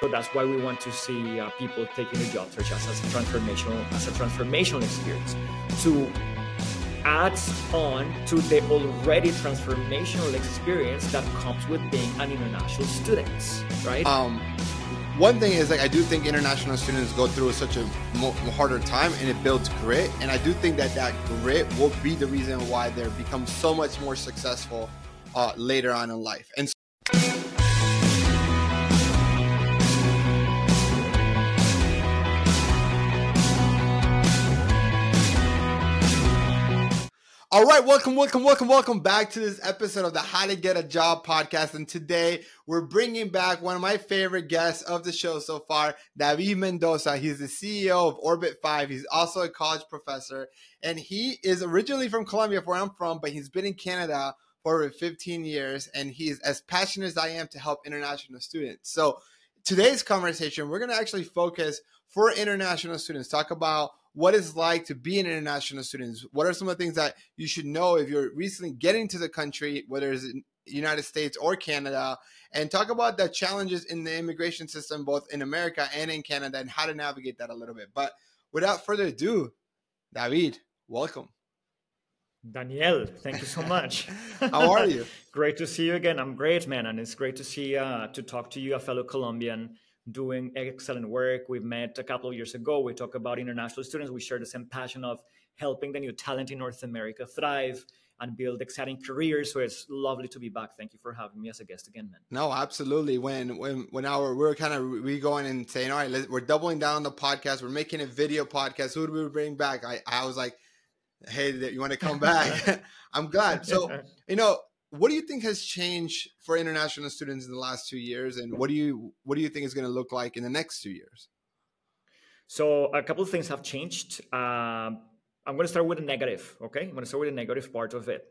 So that's why we want to see uh, people taking the job search as, a transformational as a transformational experience to add on to the already transformational experience that comes with being an international student, right? Um, one thing is like I do think international students go through such a harder time, and it builds grit. And I do think that that grit will be the reason why they become so much more successful uh, later on in life. And All right, welcome, welcome, welcome, welcome back to this episode of the How to Get a Job podcast. And today we're bringing back one of my favorite guests of the show so far, David Mendoza. He's the CEO of Orbit 5. He's also a college professor, and he is originally from Colombia, where I'm from, but he's been in Canada for over 15 years, and he's as passionate as I am to help international students. So today's conversation, we're going to actually focus for international students, talk about what it's like to be an international student. What are some of the things that you should know if you're recently getting to the country, whether it's in United States or Canada, and talk about the challenges in the immigration system, both in America and in Canada, and how to navigate that a little bit. But without further ado, David, welcome. Daniel, thank you so much. How are you? great to see you again. I'm great, man, and it's great to see uh, to talk to you, a fellow Colombian doing excellent work. We met a couple of years ago. We talk about international students. We share the same passion of helping the new talent in North America thrive and build exciting careers. So it's lovely to be back. Thank you for having me as a guest again, man. No, absolutely. When when when our we're kind of we going and saying, all right, we're doubling down on the podcast. We're making a video podcast. Who do we bring back? I I was like, hey, you want to come back? I'm glad. So you know, what do you think has changed for international students in the last two years and what do you what do you think is going to look like in the next two years? So a couple of things have changed. Uh, i'm going to start with a negative okay? I'm going to start with the negative part of it.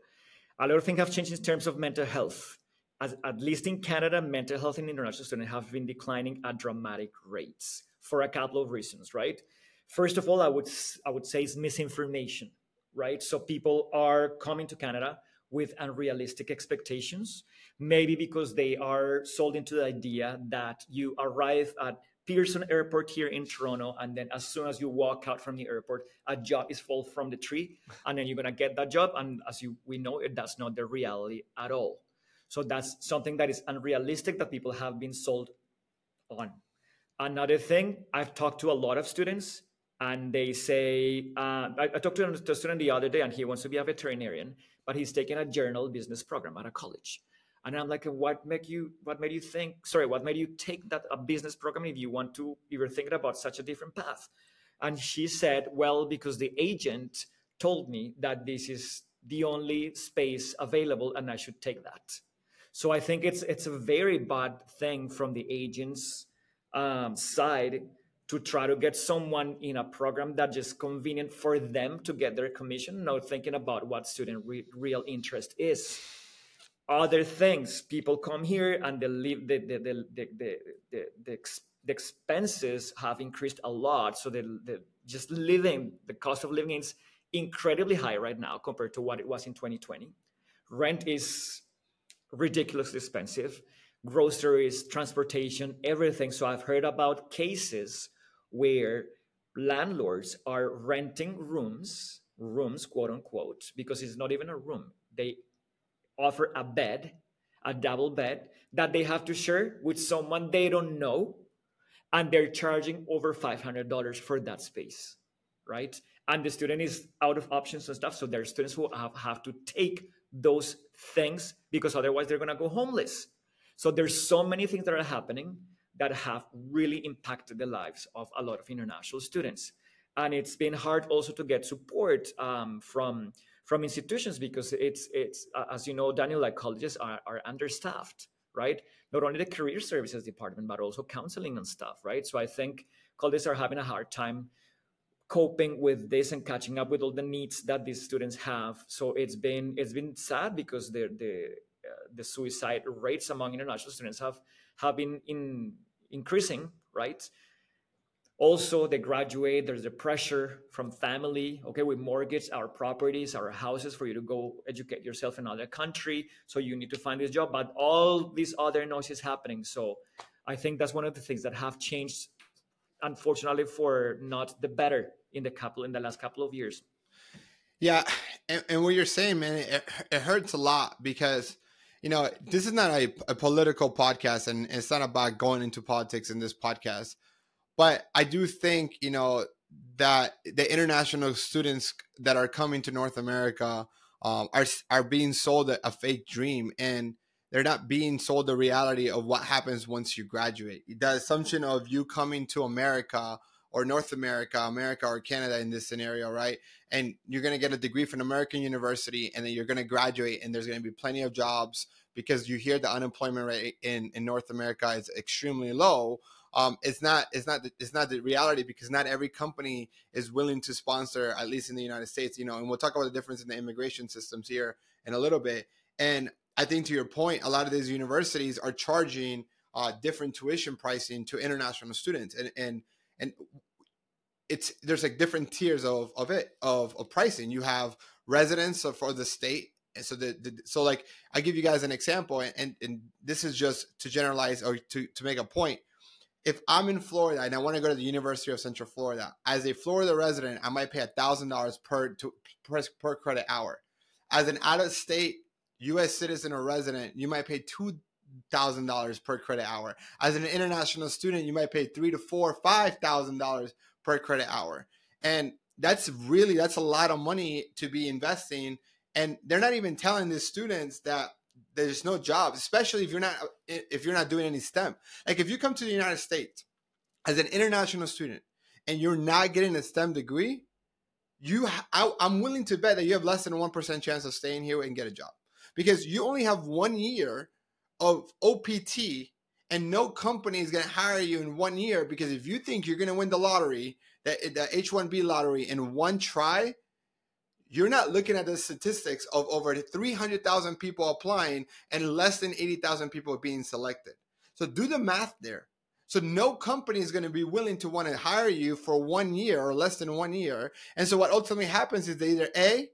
A lot of things have changed in terms of mental health. As, at least in canada mental health in international students have been declining at dramatic rates for a couple of reasons right? First of all i would i would say is misinformation right? So people are coming to canada with unrealistic expectations, maybe because they are sold into the idea that you arrive at Pearson Airport here in Toronto, and then as soon as you walk out from the airport, a job is fall from the tree, and then you're gonna get that job. And as you we know, it that's not the reality at all. So that's something that is unrealistic that people have been sold on. Another thing, I've talked to a lot of students, and they say, uh, I, I, talked to a student the other day, and he wants to be a veterinarian, but he's taking a journal business program at a college. And I'm like, what made you what made you think, sorry, what made you take that a business program if you want to, you were thinking about such a different path? And she said, well, because the agent told me that this is the only space available and I should take that. So I think it's it's a very bad thing from the agent's um, side to try to get someone in a program that is just convenient for them to get their commission, not thinking about what student re- real interest is. Other things, people come here and they leave the the the the the, the, the, ex- the expenses have increased a lot. So the, the just living, the cost of living is incredibly high right now compared to what it was in 2020. Rent is ridiculously expensive groceries, transportation, everything. So I've heard about cases where landlords are renting rooms, rooms, quote unquote, because it's not even a room. They offer a bed, a double bed that they have to share with someone they don't know, and they're charging over $500 for that space, right? And the student is out of options and stuff. So there are students who have, have to take those things because otherwise they're going to go homeless. So there's so many things that are happening that have really impacted the lives of a lot of international students. And it's been hard also to get support um, from from institutions because it's it's uh, as you know, Daniel, like colleges are, are understaffed, right? Not only the career services department, but also counseling and stuff, right? So I think colleges are having a hard time coping with this and catching up with all the needs that these students have. So it's been it's been sad because the the uh, the suicide rates among international students have have been in increasing, right? Also, they graduate, there's the pressure from family. Okay, we mortgage our properties, our houses for you to go educate yourself in another country. So you need to find this job, but all these other noise is happening. So I think that's one of the things that have changed, unfortunately, for not the better in the couple in the last couple of years. Yeah, and, and what you're saying, man, it, it hurts a lot because you know this is not a, a political podcast, and it's not about going into politics in this podcast. But I do think you know that the international students that are coming to North America um, are are being sold a, a fake dream, and they're not being sold the reality of what happens once you graduate. The assumption of you coming to America or North America, America or Canada in this scenario, right? And you're going to get a degree from an American university and then you're going to graduate and there's going to be plenty of jobs because you hear the unemployment rate in, in North America is extremely low. Um, it's not it's not the, it's not the reality because not every company is willing to sponsor at least in the United States you know and we'll talk about the difference in the immigration systems here in a little bit and I think to your point a lot of these universities are charging uh, different tuition pricing to international students and and and it's there's like different tiers of of it of, of pricing. You have residents for the state, and so the, the so like I give you guys an example, and and this is just to generalize or to to make a point. If I'm in Florida and I want to go to the University of Central Florida, as a Florida resident, I might pay thousand dollars per per per credit hour. As an out of state U.S. citizen or resident, you might pay two thousand dollars per credit hour. As an international student, you might pay three to four, five thousand dollars per credit hour, and that's really that's a lot of money to be investing. And they're not even telling the students that there's no jobs, especially if you're not if you're not doing any STEM. Like if you come to the United States as an international student and you're not getting a STEM degree, you I, I'm willing to bet that you have less than one percent chance of staying here and get a job because you only have one year of OPT and no company is going to hire you in one year because if you think you're going to win the lottery, the, the H1B lottery in one try, you're not looking at the statistics of over 300,000 people applying and less than 80,000 people being selected. So do the math there. So no company is going to be willing to want to hire you for one year or less than one year. And so what ultimately happens is they either A,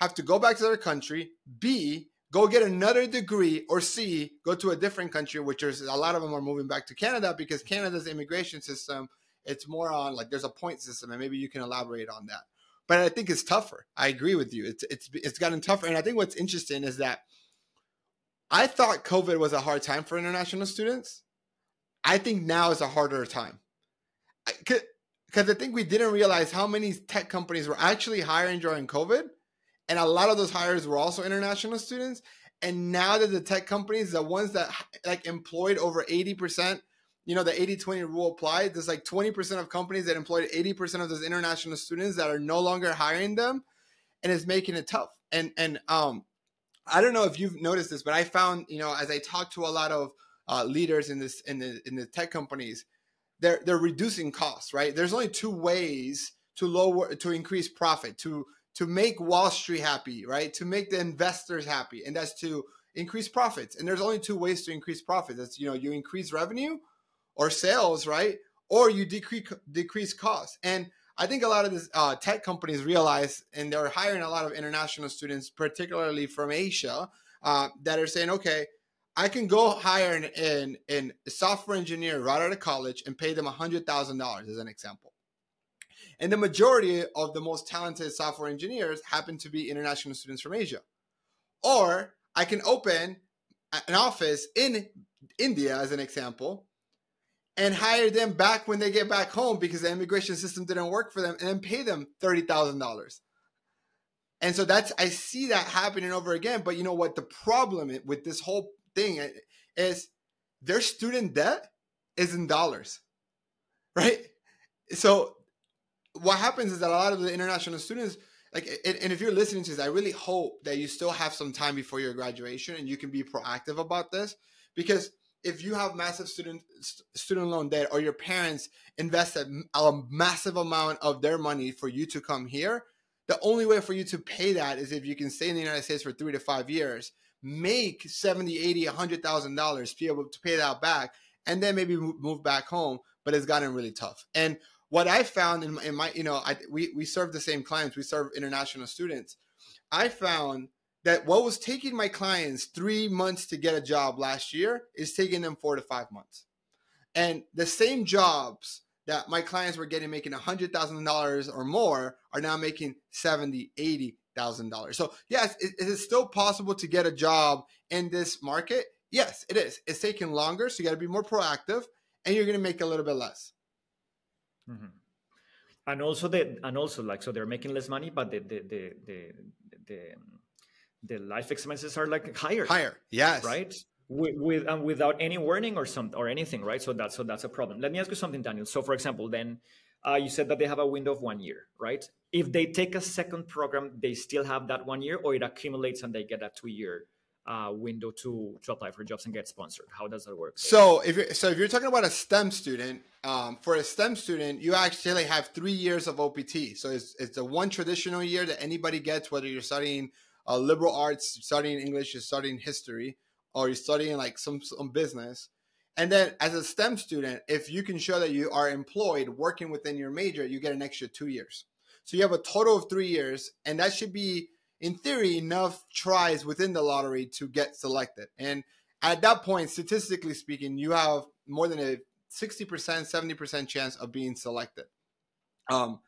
have to go back to their country, B, go get another degree or C, go to a different country, which is a lot of them are moving back to Canada because Canada's immigration system, it's more on like there's a point system, and maybe you can elaborate on that. But I think it's tougher. I agree with you. It's it's it's gotten tougher, and I think what's interesting is that I thought COVID was a hard time for international students. I think now is a harder time. Because I think we didn't realize how many tech companies were actually hiring during COVID and a lot of those hires were also international students. And now that the tech companies, the ones that like employed over 80%, you know, the 80 20 rule applied, there's like 20% of companies that employed 80% of those international students that are no longer hiring them and it's making it tough. And, and, um, I don't know if you've noticed this, but I found, you know, as I talk to a lot of uh, leaders in this in the in the tech companies, they're they're reducing costs, right? There's only two ways to lower to increase profit to to make Wall Street happy, right? To make the investors happy, and that's to increase profits. And there's only two ways to increase profits. That's you know you increase revenue or sales, right? Or you decrease decrease costs. And I think a lot of these uh, tech companies realize, and they're hiring a lot of international students, particularly from Asia, uh, that are saying, okay, I can go hire an, an, an software engineer right out of college and pay them $100,000 as an example. And the majority of the most talented software engineers happen to be international students from Asia. Or I can open an office in India, as an example, and hire them back when they get back home because the immigration system didn't work for them and then pay them $30,000. And so that's, I see that happening over again. But you know what? The problem with this whole thing is their student debt is in dollars, right? So what happens is that a lot of the international students like and if you're listening to this i really hope that you still have some time before your graduation and you can be proactive about this. Because if you have massive student student loan debt or your parents invested a massive amount of their money for you to come here the only way for you to pay that is if you can stay in the united states for three to five years make 70 80 100000 dollars be able to pay that back and then maybe move back home but it's gotten really tough. And what I found in my, in my you know, I, we, we serve the same clients, we serve international students. I found that what was taking my clients three months to get a job last year is taking them four to five months. And the same jobs that my clients were getting making $100,000 or more are now making 70, 80 thousand dollars. So yes, is, is it still possible to get a job in this market? Yes, it is. It's taking longer, so you got to be more proactive, and you're going to make a little bit less. Mm-hmm. And also the and also like so they're making less money, but the the the the the, the life expenses are like higher. Higher, yes, right. With, with and without any warning or some or anything, right? So that's so that's a problem. Let me ask you something, Daniel. So for example, then uh, you said that they have a window of one year, right? If they take a second program, they still have that one year, or it accumulates and they get a two-year uh, window to to apply for jobs and get sponsored. How does that work? So if you're, so if you're talking about a STEM student, um, for a STEM student, you actually have three years of OPT. So it's it's the one traditional year that anybody gets, whether you're studying uh, liberal arts, studying English, you're studying history, or you're studying like some some business. And then as a STEM student, if you can show that you are employed working within your major, you get an extra two years. So you have a total of three years, and that should be, in theory, enough tries within the lottery to get selected. And at that point, statistically speaking, you have more than a 60%, 70% chance of being selected. Um,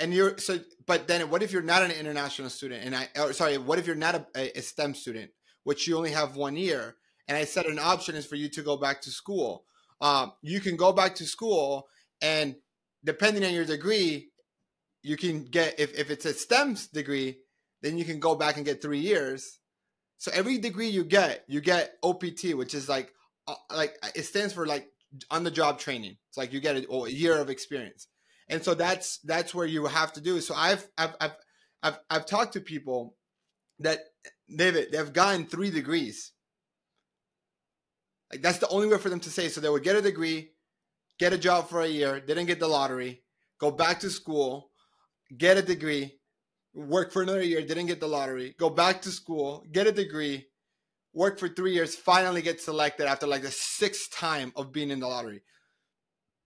and you're so, but then what if you're not an international student? And I, or sorry, what if you're not a, a STEM student, which you only have one year? and I said an option is for you to go back to school. Um, you can go back to school, and depending on your degree, you can get if, if it's a STEM degree, then you can go back and get three years. So every degree you get, you get OPT, which is like uh, like it stands for like on the job training. It's like you get a, a year of experience, and so that's that's where you have to do. So I've I've I've I've, I've talked to people that they've they've gotten three degrees like that's the only way for them to say. So they would get a degree, get a job for a year, didn't get the lottery, go back to school, get a degree, work for another year, didn't get the lottery, go back to school, get a degree, work for three years, finally get selected after like the sixth time of being in the lottery.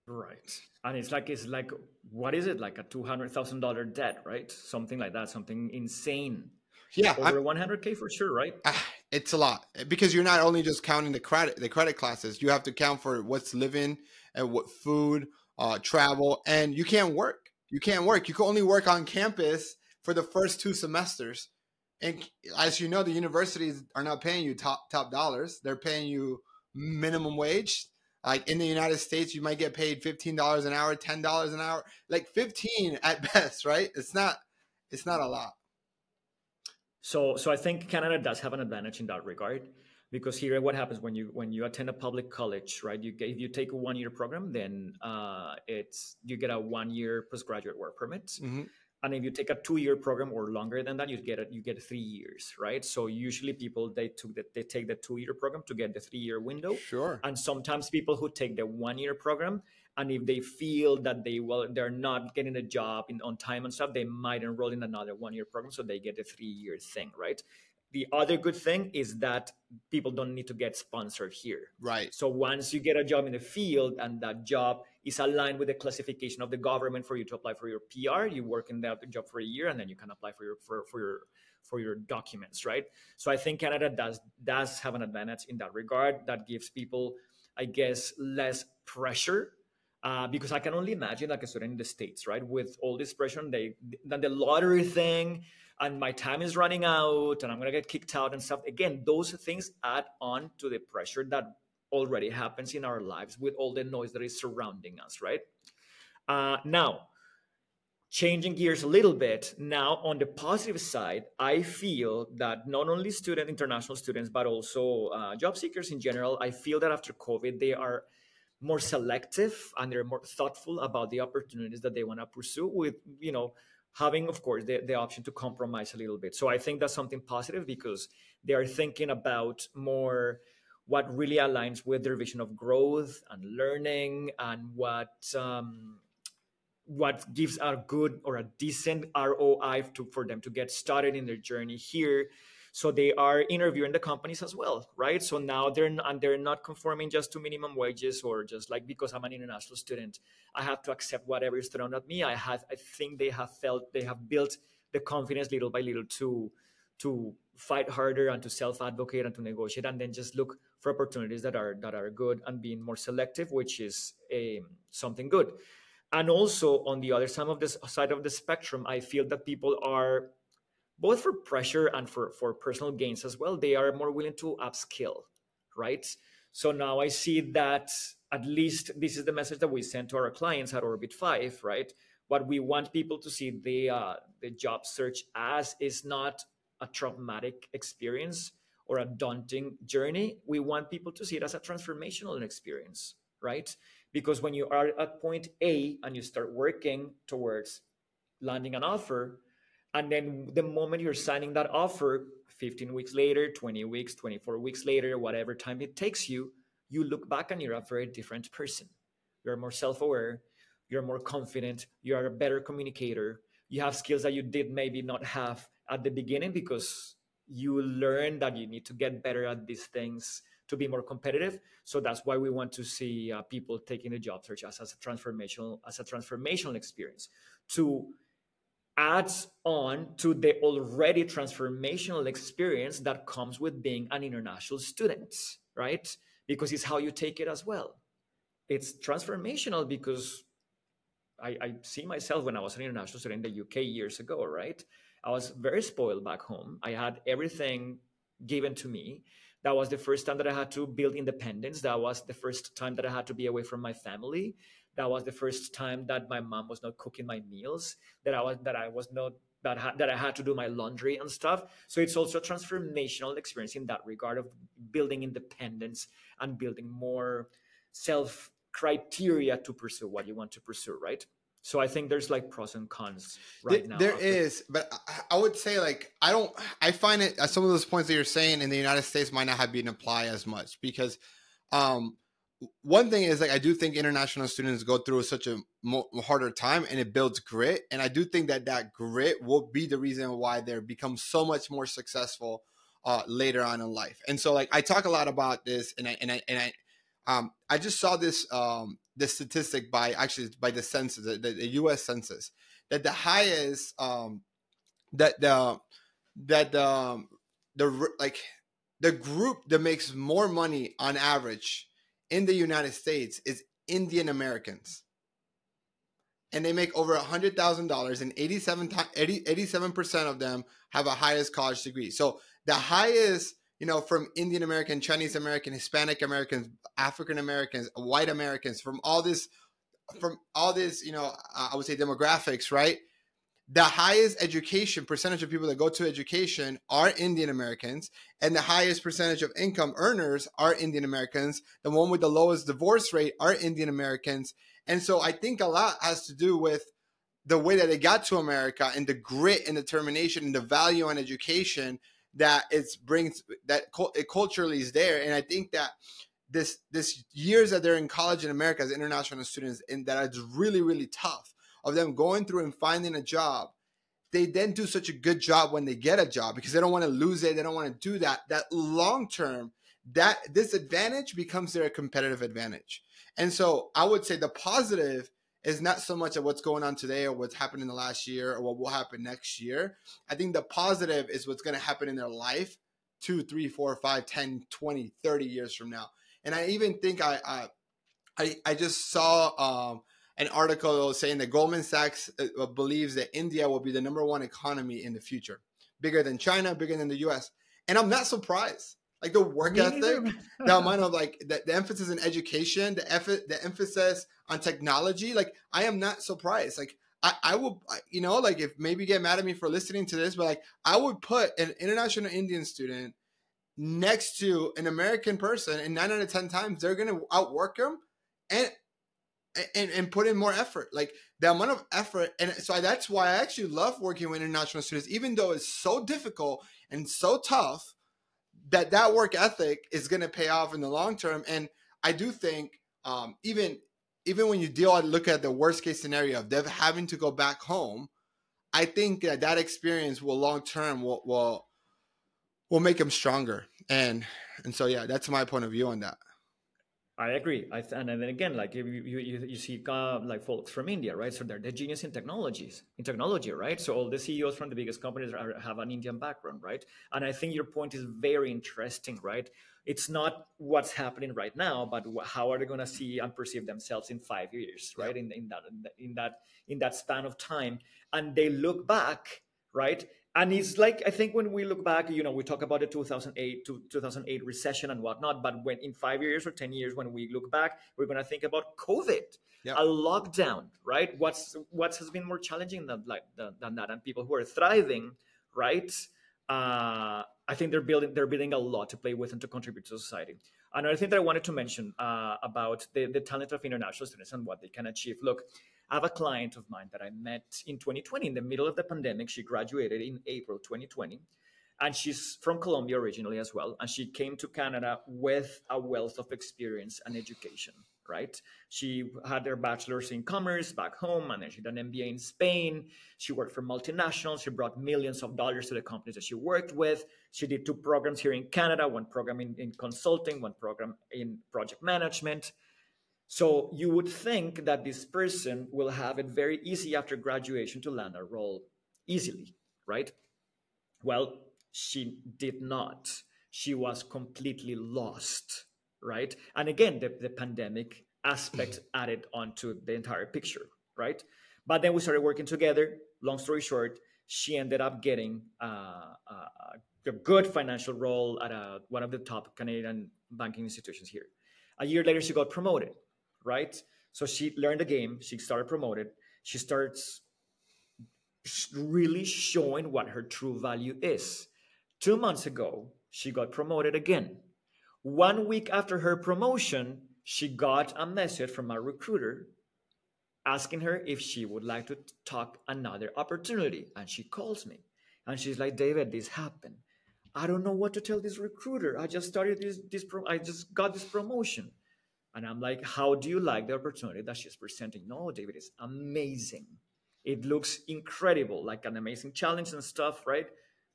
Right. And it's like it's like what is it like a two hundred thousand dollar debt, right? Something like that, something insane. Yeah, over one hundred k for sure, right? Ah, it's a lot because you're not only just counting the credit the credit classes. You have to count for what's living and what food, uh, travel, and you can't work. You can't work. You can only work on campus for the first two semesters. And as you know, the universities are not paying you top top dollars. They're paying you minimum wage. Like in the United States, you might get paid fifteen dollars an hour, ten dollars an hour, like fifteen at best, right? It's not it's not a lot. So, so I think Canada does have an advantage in that regard because here what happens when you when you attend a public college right? You if you take a one year program then uh, it's you get a one year postgraduate work permit. Mm-hmm. and if you take a two year program or longer than that you get it you get three years right? So usually people they took that they take the two year program to get the three year window. Sure. And sometimes people who take the one year program and if they feel that they well they're not getting a job in, on time and stuff they might enroll in another one year program so they get a three year thing right the other good thing is that people don't need to get sponsored here. Right. So once you get a job in the field and that job is aligned with the classification of the government for you to apply for your pr you work in that job for a year and then you can apply for your for, for your for your documents right? So i think canada does does have an advantage in that regard that gives people i guess less pressure uh, because I can only imagine like a student in the states, right, with all this pressure, and they then the lottery thing, and my time is running out, and I'm gonna get kicked out and stuff. Again, those things add on to the pressure that already happens in our lives with all the noise that is surrounding us, right? Uh, now, changing gears a little bit now on the positive side i feel that not only student international students but also uh, job seekers in general i feel that after covid they are more selective and they're more thoughtful about the opportunities that they want to pursue with you know having of course the, the option to compromise a little bit. So i think that's something positive because they are thinking about more what really aligns with their vision of growth and learning and what um, what gives a good or a decent roi to, for them to get started in their journey here so they are interviewing the companies as well right? So now they're and they're not conforming just to minimum wages or just like because i'm an international student i have to accept whatever is thrown at me. I have i think they have felt they have built the confidence little by little to to fight harder and to self-advocate and to negotiate and then just look for opportunities that are that are good and being more selective which is a, something good. And also on the other side of this side of the spectrum i feel that people are both for pressure and for for personal gains as well they are more willing to upskill right? So now i see that at least this is the message that we send to our clients at orbit 5 right? What we want people to see the uh, the job search as is not a traumatic experience or a daunting journey. We want people to see it as a transformational experience right? Because when you are at point A and you start working towards landing an offer, and then the moment you're signing that offer, 15 weeks later, 20 weeks, 24 weeks later, whatever time it takes you, you look back and you're a very different person. You're more self aware, you're more confident, you're a better communicator, you have skills that you did maybe not have at the beginning because you learn that you need to get better at these things to be more competitive. So that's why we want to see uh, people taking the job search as, as a transformational as a transformational experience to add on to the already transformational experience that comes with being an international student, right? Because it's how you take it as well. It's transformational because I, I see myself when I was an international student in the UK years ago, right? I was very spoiled back home. I had everything given to me. That was the first time that I had to build independence. That was the first time that I had to be away from my family. That was the first time that my mom was not cooking my meals. That I was that I was not that ha- that I had to do my laundry and stuff. So it's also a transformational experience in that regard of building independence and building more self criteria to pursue what you want to pursue, right? So I think there's like pros and cons right there, now. There is, but I would say like I don't. I find it some of those points that you're saying in the United States might not have been applied as much because um, one thing is like I do think international students go through such a harder time and it builds grit, and I do think that that grit will be the reason why they become so much more successful uh, later on in life. And so like I talk a lot about this, and I and I and I um, I just saw this um, this statistic by actually by the census, the, the U.S. Census, that the highest um, that the that the um, the like the group that makes more money on average in the United States is Indian Americans. And they make over a hundred thousand dollars, and 87 percent of them have a highest college degree. So the highest you know, from Indian American, Chinese American, Hispanic Americans, African Americans, white Americans, from all this, from all this, you know, I would say demographics, right? The highest education percentage of people that go to education are Indian Americans, and the highest percentage of income earners are Indian Americans. The one with the lowest divorce rate are Indian Americans. And so I think a lot has to do with the way that they got to America and the grit and determination and the value on education that it brings that it culturally is there and i think that this this years that they're in college in america as international students and that it's really really tough of them going through and finding a job they then do such a good job when they get a job because they don't want to lose it they don't want to do that that long term that this advantage becomes their competitive advantage and so i would say the positive is not so much of what's going on today or what's happened in the last year or what will happen next year. I think the positive is what's going to happen in their life two, three, four, five, 10, 20, 30 years from now. And I even think I, I, I just saw um, an article saying that Goldman Sachs uh, believes that India will be the number one economy in the future, bigger than China, bigger than the US. And I'm not surprised like the work Me ethic, the amount of like the, the emphasis in education, the effort, the emphasis on technology. Like I am not surprised. Like I, I will, you know, like if maybe get mad at me for listening to this, but like I would put an international Indian student next to an American person, and nine out of ten times they're gonna outwork them, and and and put in more effort. Like the amount of effort, and so that's why I actually love working with international students, even though it's so difficult and so tough that that work ethic is going to pay off in the long term. And I do think um, even even when you deal look at the worst case scenario of them having to go back home, I think that that experience will long term will will will make them stronger. And and so yeah, that's my point of view on that. I agree. I th- and then again, like you, you, you see uh, like folks from India, right? So they're the genius in technologies, in technology, right? So all the CEOs from the biggest companies are, have an Indian background, right? And I think your point is very interesting, right? It's not what's happening right now, but how are they going to see and perceive themselves in five years, right? In, in that in that in that span of time, and they look back, right? And it's like i think when we look back you know we talk about the 2008 to 2008 recession and whatnot but when in five years or 10 years when we look back we're going to think about covid yep. a lockdown right? What's what has been more challenging than like than, than that? And people who are thriving right uh, i think they're building they're building a lot to play with and to contribute to society another thing that i wanted to mention uh, about the, the talent of international students and what they can achieve look I have a client of mine that I met in 2020 in the middle of the pandemic. She graduated in April 2020 and she's from Colombia originally as well. And she came to Canada with a wealth of experience and education, right? She had her bachelor's in commerce back home, and then she did an MBA in Spain. She worked for multinationals. She brought millions of dollars to the companies that she worked with. She did two programs here in Canada one program in, in consulting, one program in project management. So you would think that this person will have it very easy after graduation to land a role easily, right? Well, she did not. She was completely lost, right? And again, the, the pandemic aspect added onto the entire picture, right? But then we started working together. Long story short, she ended up getting uh, uh, a good financial role at a, one of the top Canadian banking institutions here. A year later, she got promoted right? So she learned the game. She started promoted. She starts really showing what her true value is. Two months ago, she got promoted again. One week after her promotion, she got a message from a recruiter asking her if she would like to talk another opportunity. And she calls me and she's like, David, this happened. I don't know what to tell this recruiter. I just started this, this pro- I just got this promotion. And I'm like, how do you like the opportunity that she's presenting? No, David, it's amazing. It looks incredible, like an amazing challenge and stuff, right?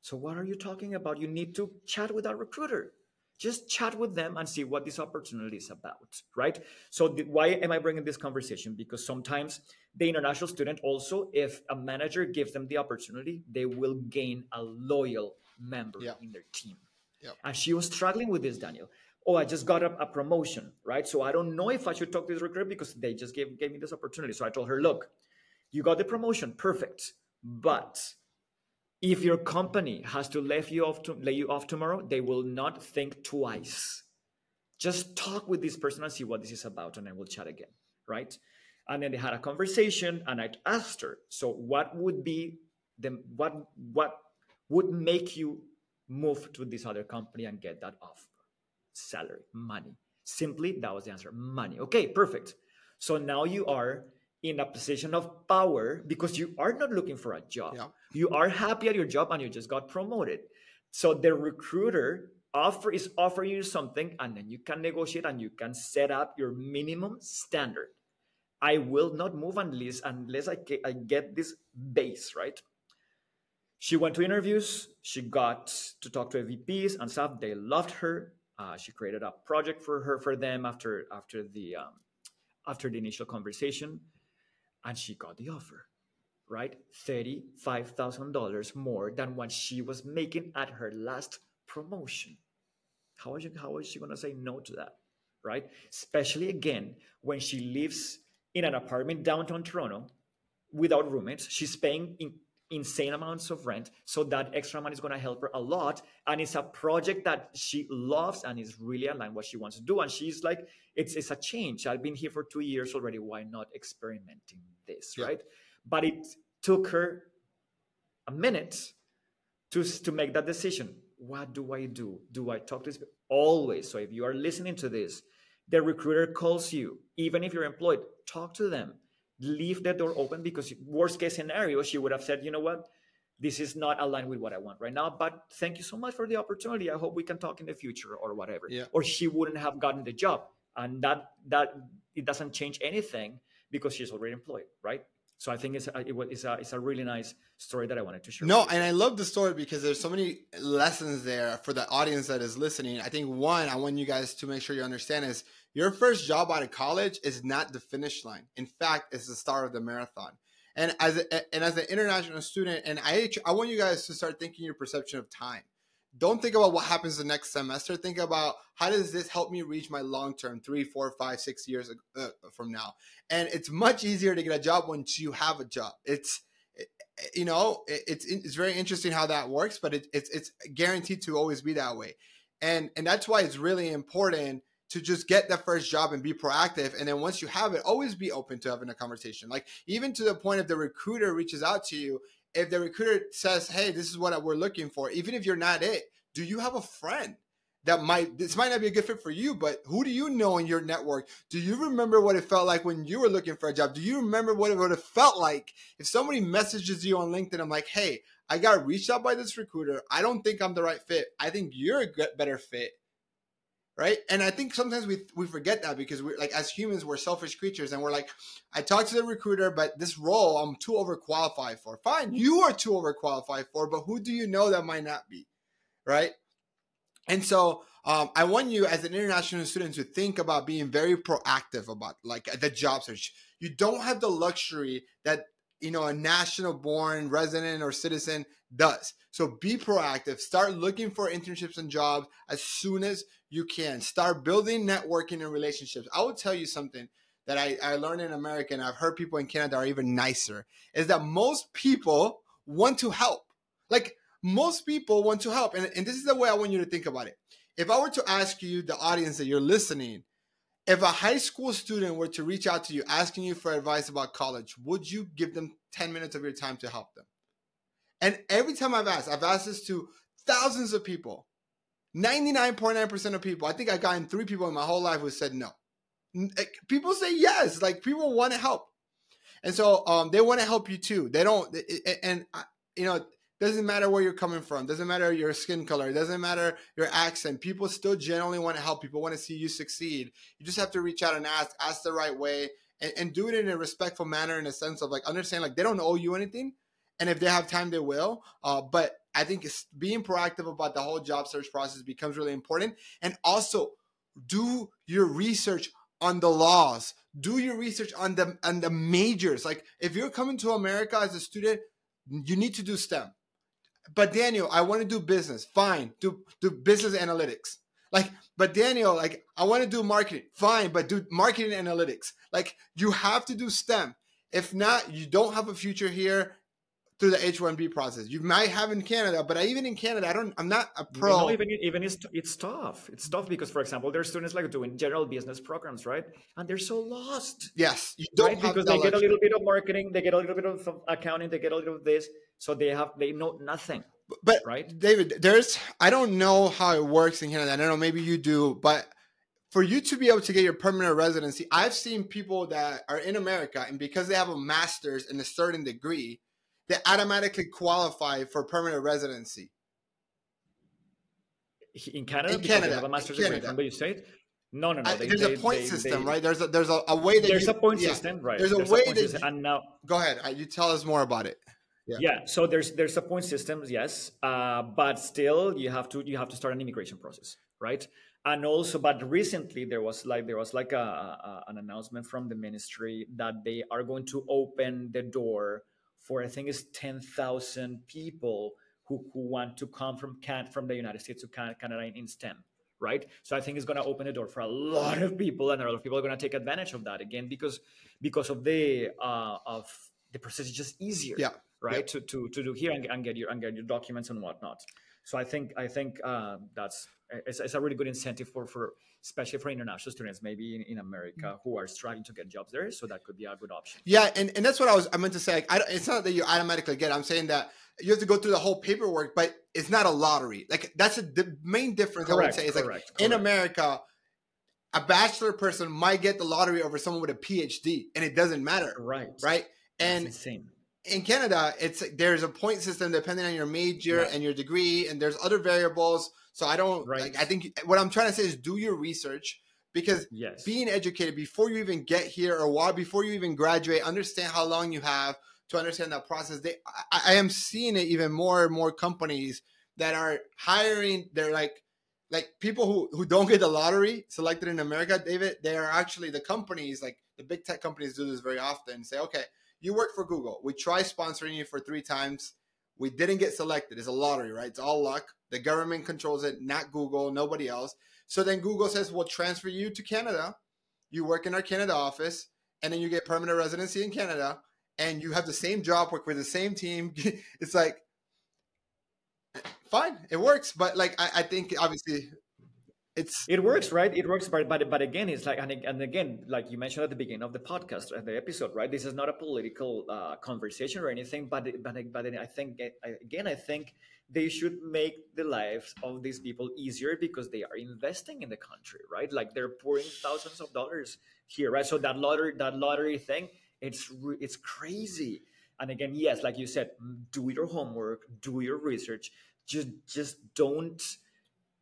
So, what are you talking about? You need to chat with our recruiter. Just chat with them and see what this opportunity is about, right? So, the, why am I bringing this conversation? Because sometimes the international student also, if a manager gives them the opportunity, they will gain a loyal member yeah. in their team. Yeah. And she was struggling with this, Daniel oh, I just got a, a, promotion, right? So I don't know if I should talk to this recruiter because they just gave, gave me this opportunity. So I told her, look, you got the promotion, perfect. But if your company has to lay you off to lay you off tomorrow, they will not think twice. Just talk with this person and see what this is about, and then we'll chat again, right? And then they had a conversation, and I asked her, so what would be the what what would make you move to this other company and get that offer? salary, money. Simply, that was the answer money. Okay, perfect. So now you are in a position of power because you are not looking for a job. Yeah. You are happy at your job and you just got promoted. So the recruiter offer is offering you something and then you can negotiate and you can set up your minimum standard. I will not move unless unless I get, I get this base, right? She went to interviews, she got to talk to VPs and stuff. They loved her. Uh, she created a project for her for them after after the um, after the initial conversation, and she got the offer, right? Thirty five thousand dollars more than what she was making at her last promotion. How is she, how is she gonna say no to that, right? Especially again when she lives in an apartment downtown Toronto without roommates. She's paying in insane amounts of rent. So that extra money is going to help her a lot. And it's a project that she loves and is really aligned with what she wants to do. And she's like, it's, it's a change. I've been here for two years already. Why not experimenting this? Yeah. Right. But it took her a minute to, to make that decision. What do I do? Do I talk to this? Always. So if you are listening to this, the recruiter calls you, even if you're employed, talk to them leave the door open because worst case scenario she would have said you know what this is not aligned with what i want right now but thank you so much for the opportunity i hope we can talk in the future or whatever yeah. or she wouldn't have gotten the job and that that it doesn't change anything because she's already employed right So I think it's a, it was, it's a, it's a really nice story that I wanted to share. No, and I love the story because there's so many lessons there for the audience that is listening. I think one, I want you guys to make sure you understand is your first job out of college is not the finish line. In fact, it's the start of the marathon. And as a, and as an international student, and I I want you guys to start thinking your perception of time. Don't think about what happens the next semester. Think about how does this help me reach my long term, three, four, five, six years uh, from now. And it's much easier to get a job once you have a job. It's you know it's it's very interesting how that works, but it, it's it's guaranteed to always be that way. And and that's why it's really important to just get that first job and be proactive. And then once you have it, always be open to having a conversation. Like even to the point if the recruiter reaches out to you, if the recruiter says, "Hey, this is what we're looking for," even if you're not it, do you have a friend that might this might not be a good fit for you, but who do you know in your network? Do you remember what it felt like when you were looking for a job? Do you remember what it would have felt like if somebody messages you on LinkedIn? I'm like, "Hey, I got reached out by this recruiter. I don't think I'm the right fit. I think you're a better fit." Right? And i think sometimes we we forget that because we're like as humans we're selfish creatures and we're like i talked to the recruiter but this role i'm too overqualified for. Fine you are too overqualified for but who do you know that might not be right? And so um, i want you as an international student to think about being very proactive about like the job search. You don't have the luxury that you know a national born resident or citizen does so be proactive start looking for internships and jobs as soon as you can start building networking and relationships. I will tell you something that I, I learned in America and I've heard people in Canada are even nicer is that most people want to help. Like most people want to help. And, and this is the way I want you to think about it. If I were to ask you, the audience that you're listening, if a high school student were to reach out to you asking you for advice about college, would you give them 10 minutes of your time to help them? And every time I've asked, I've asked this to thousands of people. 99.9% of people, I think I've gotten three people in my whole life who said no. Eh, people say yes, like people want to help. And so um, they want to help you too. They don't, eh, eh, and, you know, doesn't matter where you're coming from, doesn't matter your skin color, doesn't matter your accent. People still genuinely want to help. People want to see you succeed. You just have to reach out and ask, ask the right way, and, and do it in a respectful manner, in a sense of like understand like they don't owe you anything, and if they have time, they will. Uh, but I think being proactive about the whole job search process becomes really important. And also, do your research on the laws. Do your research on the on the majors. Like if you're coming to America as a student, you need to do STEM. But Daniel, I want to do business. Fine, do do business analytics. Like, but Daniel, like I want to do marketing. Fine, but do marketing analytics. Like you have to do STEM. If not, you don't have a future here through the H-1B process. You might have in Canada, but I, even in Canada, I don't. I'm not a pro. No, even even it's, it's tough. It's tough because, for example, there's students like doing general business programs, right? And they're so lost. Yes, you don't right? because they get a little bit of marketing, they get a little bit of accounting, they get a little of this, so they have they know nothing. But right, David, there's I don't know how it works in Canada. I don't know, maybe you do, but for you to be able to get your permanent residency, I've seen people that are in America and because they have a master's and a certain degree, they automatically qualify for permanent residency. In Canada, in Canada, have a master's degree from the state. No, no, no. They, there's they, a point they, system, right? There's a there's a, a way that there's you, a point yeah, system, right? There's a there's way a that system, and now go ahead. Uh, you tell us more about it. Yeah. yeah. So there's there's a point system, yes, uh, but still you have to you have to start an immigration process, right? And also, but recently there was like there was like a, a an announcement from the ministry that they are going to open the door for I think it's ten thousand people who, who want to come from can from the United States to Canada in STEM, right? So I think it's going to open the door for a lot of people, and a lot of people are going to take advantage of that again because because of the uh, of the process is just easier, yeah, right? To, to to do here and, and, get your and get your documents and whatnot. So I think I think uh, that's it's, it's, a really good incentive for for especially for international students, maybe in, in America mm-hmm. who are struggling to get jobs there. So that could be a good option. Yeah, and, and that's what I was I meant to say. Like, I it's not that you automatically get. It. I'm saying that you have to go through the whole paperwork, but it's not a lottery. Like that's a, the main difference. Correct, I would say is correct, like correct. in America, a bachelor person might get the lottery over someone with a PhD, and it doesn't matter. Right. Right. And in Canada, it's there's a point system depending on your major right. and your degree, and there's other variables. So I don't. Right. Like, I think what I'm trying to say is do your research, because yes being educated before you even get here or while before you even graduate understand how long you have to understand that process they I, I am seeing it even more and more companies that are hiring they're like like people who who don't get the lottery selected in america david they are actually the companies like the big tech companies do this very often say okay you work for google. We try sponsoring you for three times. We didn't get selected. It's a lottery right? It's all luck. The government controls it not google nobody else. So then Google says, we'll transfer you to Canada. You work in our Canada office, and then you get permanent residency in Canada, and you have the same job, work with the same team. it's like, fine, it works. But like, I, I think obviously it's it works right it works but but, but again it's like and, and again like you mentioned at the beginning of the podcast and the episode right this is not a political uh, conversation or anything but but but i think again i think they should make the lives of these people easier because they are investing in the country, right? Like they're pouring thousands of dollars here, right? So that lottery, that lottery thing, it's it's crazy. And again, yes, like you said, do your homework, do your research. Just just don't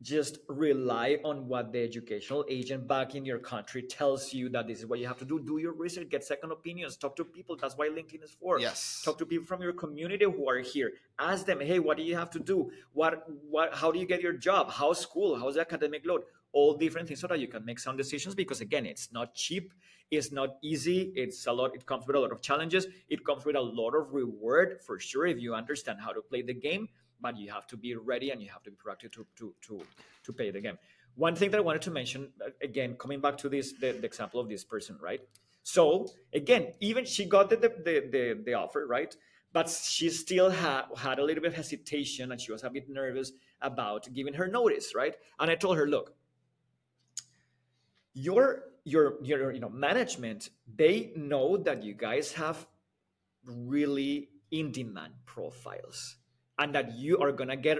just rely on what the educational agent back in your country tells you that this is what you have to do. Do your research, get second opinions, talk to people. That's why LinkedIn is for. Yes. Talk to people from your community who are here. Ask them, hey, what do you have to do? What what how do you get your job? How's school? How's the academic load? All different things so that you can make some decisions because again, it's not cheap, it's not easy, it's a lot, it comes with a lot of challenges, it comes with a lot of reward for sure if you understand how to play the game but you have to be ready and you have to be proactive to to to to play the game. One thing that I wanted to mention uh, again, coming back to this the, the example of this person, right? So again, even she got the the, the, the offer, right? But she still had had a little bit of hesitation and she was a bit nervous about giving her notice, right? And I told her, look, your your your you know management, they know that you guys have really in demand profiles and that you are going to get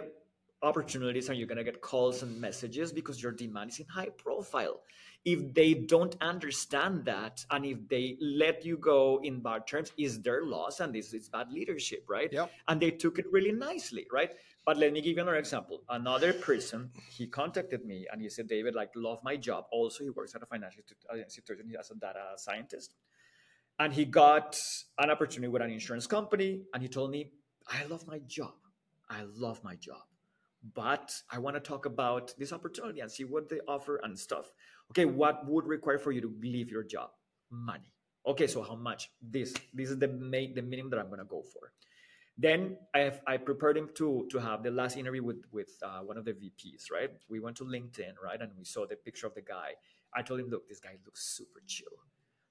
opportunities and you're going to get calls and messages because your demand is in high profile. If they don't understand that and if they let you go in bad terms, is their loss and this is bad leadership, right? Yep. And they took it really nicely, right? But let me give you another example. Another person, he contacted me and he said, David, like, love my job. Also, he works at a financial uh, institution as a data scientist. And he got an opportunity with an insurance company and he told me, I love my job. I love my job, but I want to talk about this opportunity and see what they offer and stuff. Okay, what would require for you to leave your job? Money. Okay, so how much? This. This is the main, the minimum that I'm gonna go for. Then I have, I prepared him to to have the last interview with with uh, one of the VPs. Right, we went to LinkedIn, right, and we saw the picture of the guy. I told him, look, this guy looks super chill.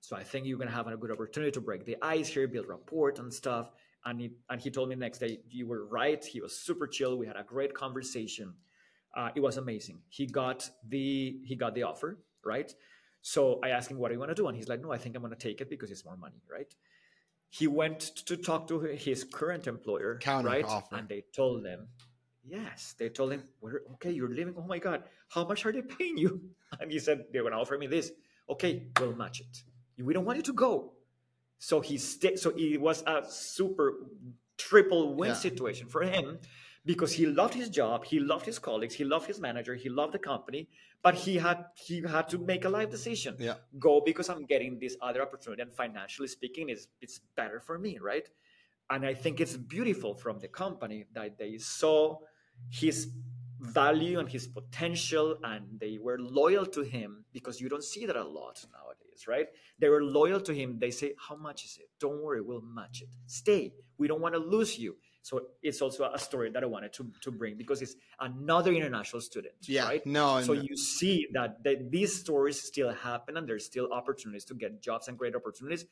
So I think you're gonna have a good opportunity to break the ice here, build rapport and stuff and he and he told me next day you were right. He was super chill. We had a great conversation. Uh, it was amazing. He got the he got the offer right? So i asked him what do you want to do? And he's like no i think i'm going to take it because it's more money right? He went to talk to his current employer Counter right? offer. and they told them yes. They told him we're okay you're leaving. Oh my god. How much are they paying you? And he said they're going to offer me this. Okay we'll match it. We don't want you to go so he stayed. So it was a super triple win yeah. situation for him because he loved his job, he loved his colleagues, he loved his manager, he loved the company, but he had he had to make a life decision. Yeah. Go because I'm getting this other opportunity, and financially speaking, is it's better for me, right? And I think it's beautiful from the company that they saw his value and his potential and they were loyal to him because you don't see that a lot nowadays right? They were loyal to him. They say how much is it? Don't worry we'll match it. Stay. We don't want to lose you. So it's also a story that i wanted to, to bring because it's another international student yeah. right? No so no. you see that, that these stories still happen and there's still opportunities to get jobs and great opportunities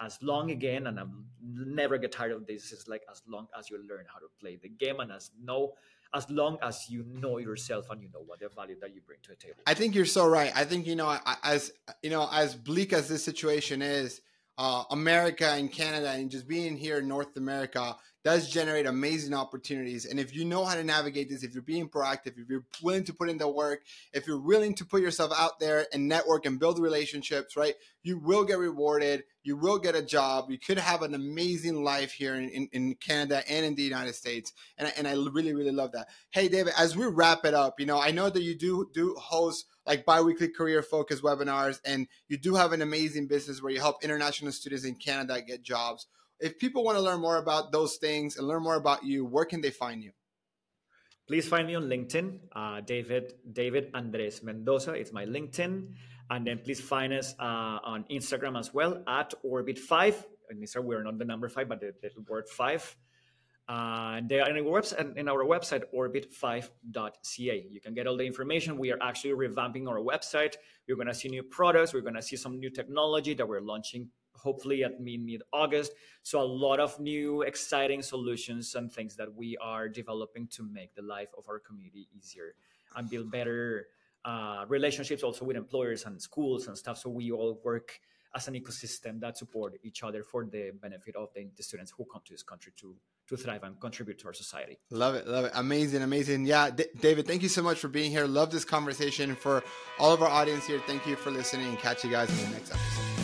as long again and i'm never get tired of this. Is like as long as you learn how to play the game and as know as long as you know yourself and you know what the value that you bring to the table. I think you're so right. I think you know, as you know, as bleak as this situation is, uh, America and Canada and just being here in North America, does generate amazing opportunities. And if you know how to navigate this, if you're being proactive, if you're willing to put in the work, if you're willing to put yourself out there and network and build relationships, right, you will get rewarded. You will get a job. You could have an amazing life here in, in, in Canada and in the United States. And, and I really, really love that. Hey, David, as we wrap it up, you know, I know that you do do host like biweekly career focused webinars and you do have an amazing business where you help international students in Canada get jobs if people want to learn more about those things and learn more about you, where can they find you? Please find me on LinkedIn, uh, David David Andres Mendoza. It's my LinkedIn, and then please find us uh, on Instagram as well at Orbit Five. And Instagram, we're not the number five, but the, the word five. Uh, are in our website, in our website orbit5.ca. You can get all the information. We are actually revamping our website. We're going to see new products. We're going to see some new technology that we're launching hopefully at mid August. So a lot of new exciting solutions and things that we are developing to make the life of our community easier and build better uh, relationships also with employers and schools and stuff. So we all work as an ecosystem that support each other for the benefit of the, the students who come to this country to to thrive and contribute to our society. Love it, love it, amazing, amazing. Yeah, D- David, thank you so much for being here. Love this conversation. For all of our audience here, thank you for listening. Catch you guys in the next episode.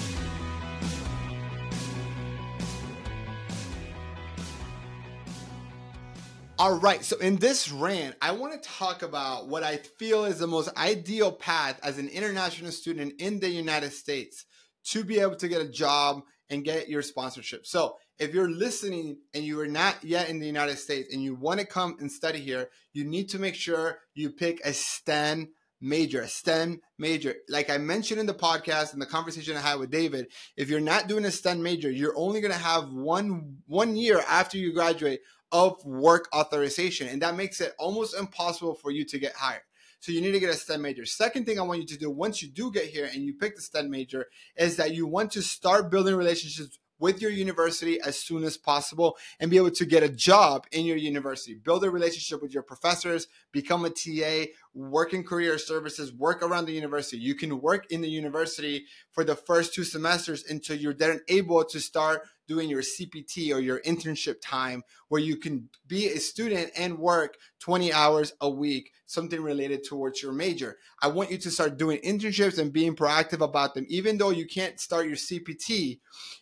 All right. So in this rant, I want to talk about what I feel is the most ideal path as an international student in the United States to be able to get a job and get your sponsorship. So if you're listening and you are not yet in the United States and you want to come and study here, you need to make sure you pick a STEM major, a STEM major. Like I mentioned in the podcast and the conversation I had with David, if you're not doing a STEM major, you're only going to have one one year after you graduate of work authorization. And that makes it almost impossible for you to get hired. So you need to get a STEM major. Second thing I want you to do once you do get here and you pick the STEM major is that you want to start building relationships with your university as soon as possible and be able to get a job in your university. Build a relationship with your professors, become a TA, work in career services, work around the university. You can work in the university for the first two semesters until you're then able to start doing your CPT or your internship time where you can be a student and work 20 hours a week, something related towards your major. I want you to start doing internships and being proactive about them. Even though you can't start your CPT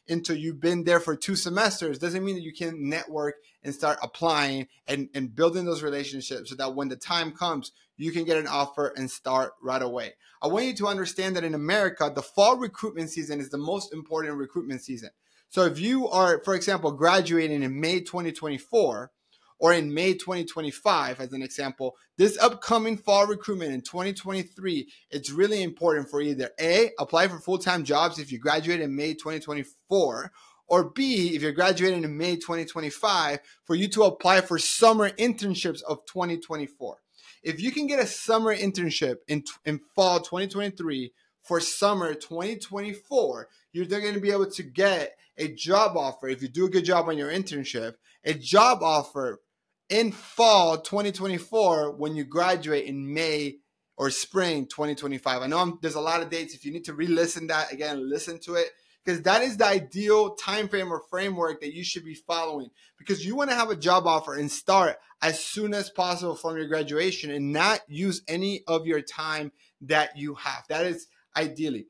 until you've been there for two semesters, doesn't mean that you can network and start applying and, and building those relationships so that when the time comes, you can get an offer and start right away. I want you to understand that in America, the fall recruitment season is the most important recruitment season. So if you are, for example, graduating in May 2024 or in May 2025, as an example, this upcoming fall recruitment in 2023, it's really important for either A, apply for full time jobs if you graduate in May 2024, or B, if you're graduating in May 2025, for you to apply for summer internships of 2024. If you can get a summer internship in, in fall 2023 for summer 2024, you're going to be able to get a job offer if you do a good job on your internship, a job offer in fall 2024 when you graduate in May or spring 2025. I know I'm, there's a lot of dates. If you need to re-listen that again, listen to it because that is the ideal time frame or framework that you should be following because you want to have a job offer and start as soon as possible from your graduation and not use any of your time that you have. That is ideally.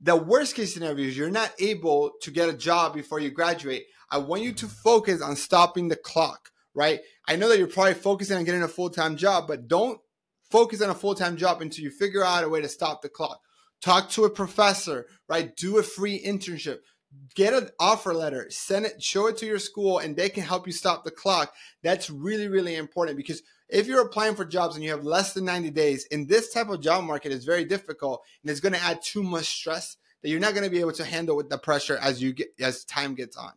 The worst case scenario is you're not able to get a job before you graduate. I want you to focus on stopping the clock, right? I know that you're probably focusing on getting a full time job, but don't focus on a full time job until you figure out a way to stop the clock. Talk to a professor, right? Do a free internship. Get an offer letter, send it, show it to your school, and they can help you stop the clock. That's really, really important because if you're applying for jobs and you have less than 90 days in this type of job market is very difficult and it's going to add too much stress that you're not going to be able to handle with the pressure as you get as time gets on.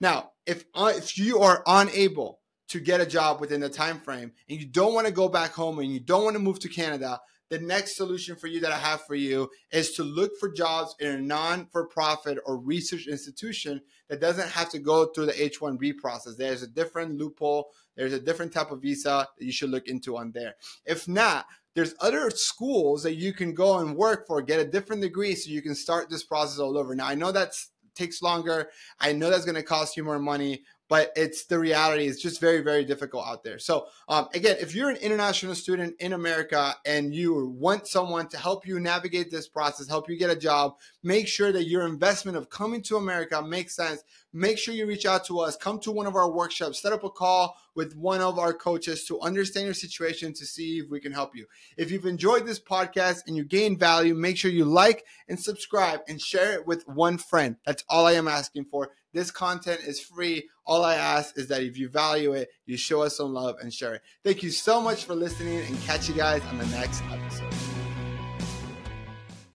Now if uh, if you are unable to get a job within the time frame and you don't want to go back home and you don't want to move to canada the next solution for you that I have for you is to look for jobs in a non for profit or research institution that doesn't have to go through the H 1B process. There's a different loophole, there's a different type of visa that you should look into on there. If not, there's other schools that you can go and work for, get a different degree so you can start this process all over. Now, I know that takes longer. I know that's going to cost you more money, but it's the reality. It's just very, very difficult out there. So, um, again, if you're an international student in America and you want someone to help you navigate this process, help you get a job, make sure that your investment of coming to America makes sense. Make sure you reach out to us, come to one of our workshops, set up a call with one of our coaches to understand your situation to see if we can help you. If you've enjoyed this podcast and you gain value, make sure you like and subscribe and share it with one friend. That's all I am asking for. This content is free. All I ask is that if you value it, you show us some love and share it. Thank you so much for listening and catch you guys on the next episode.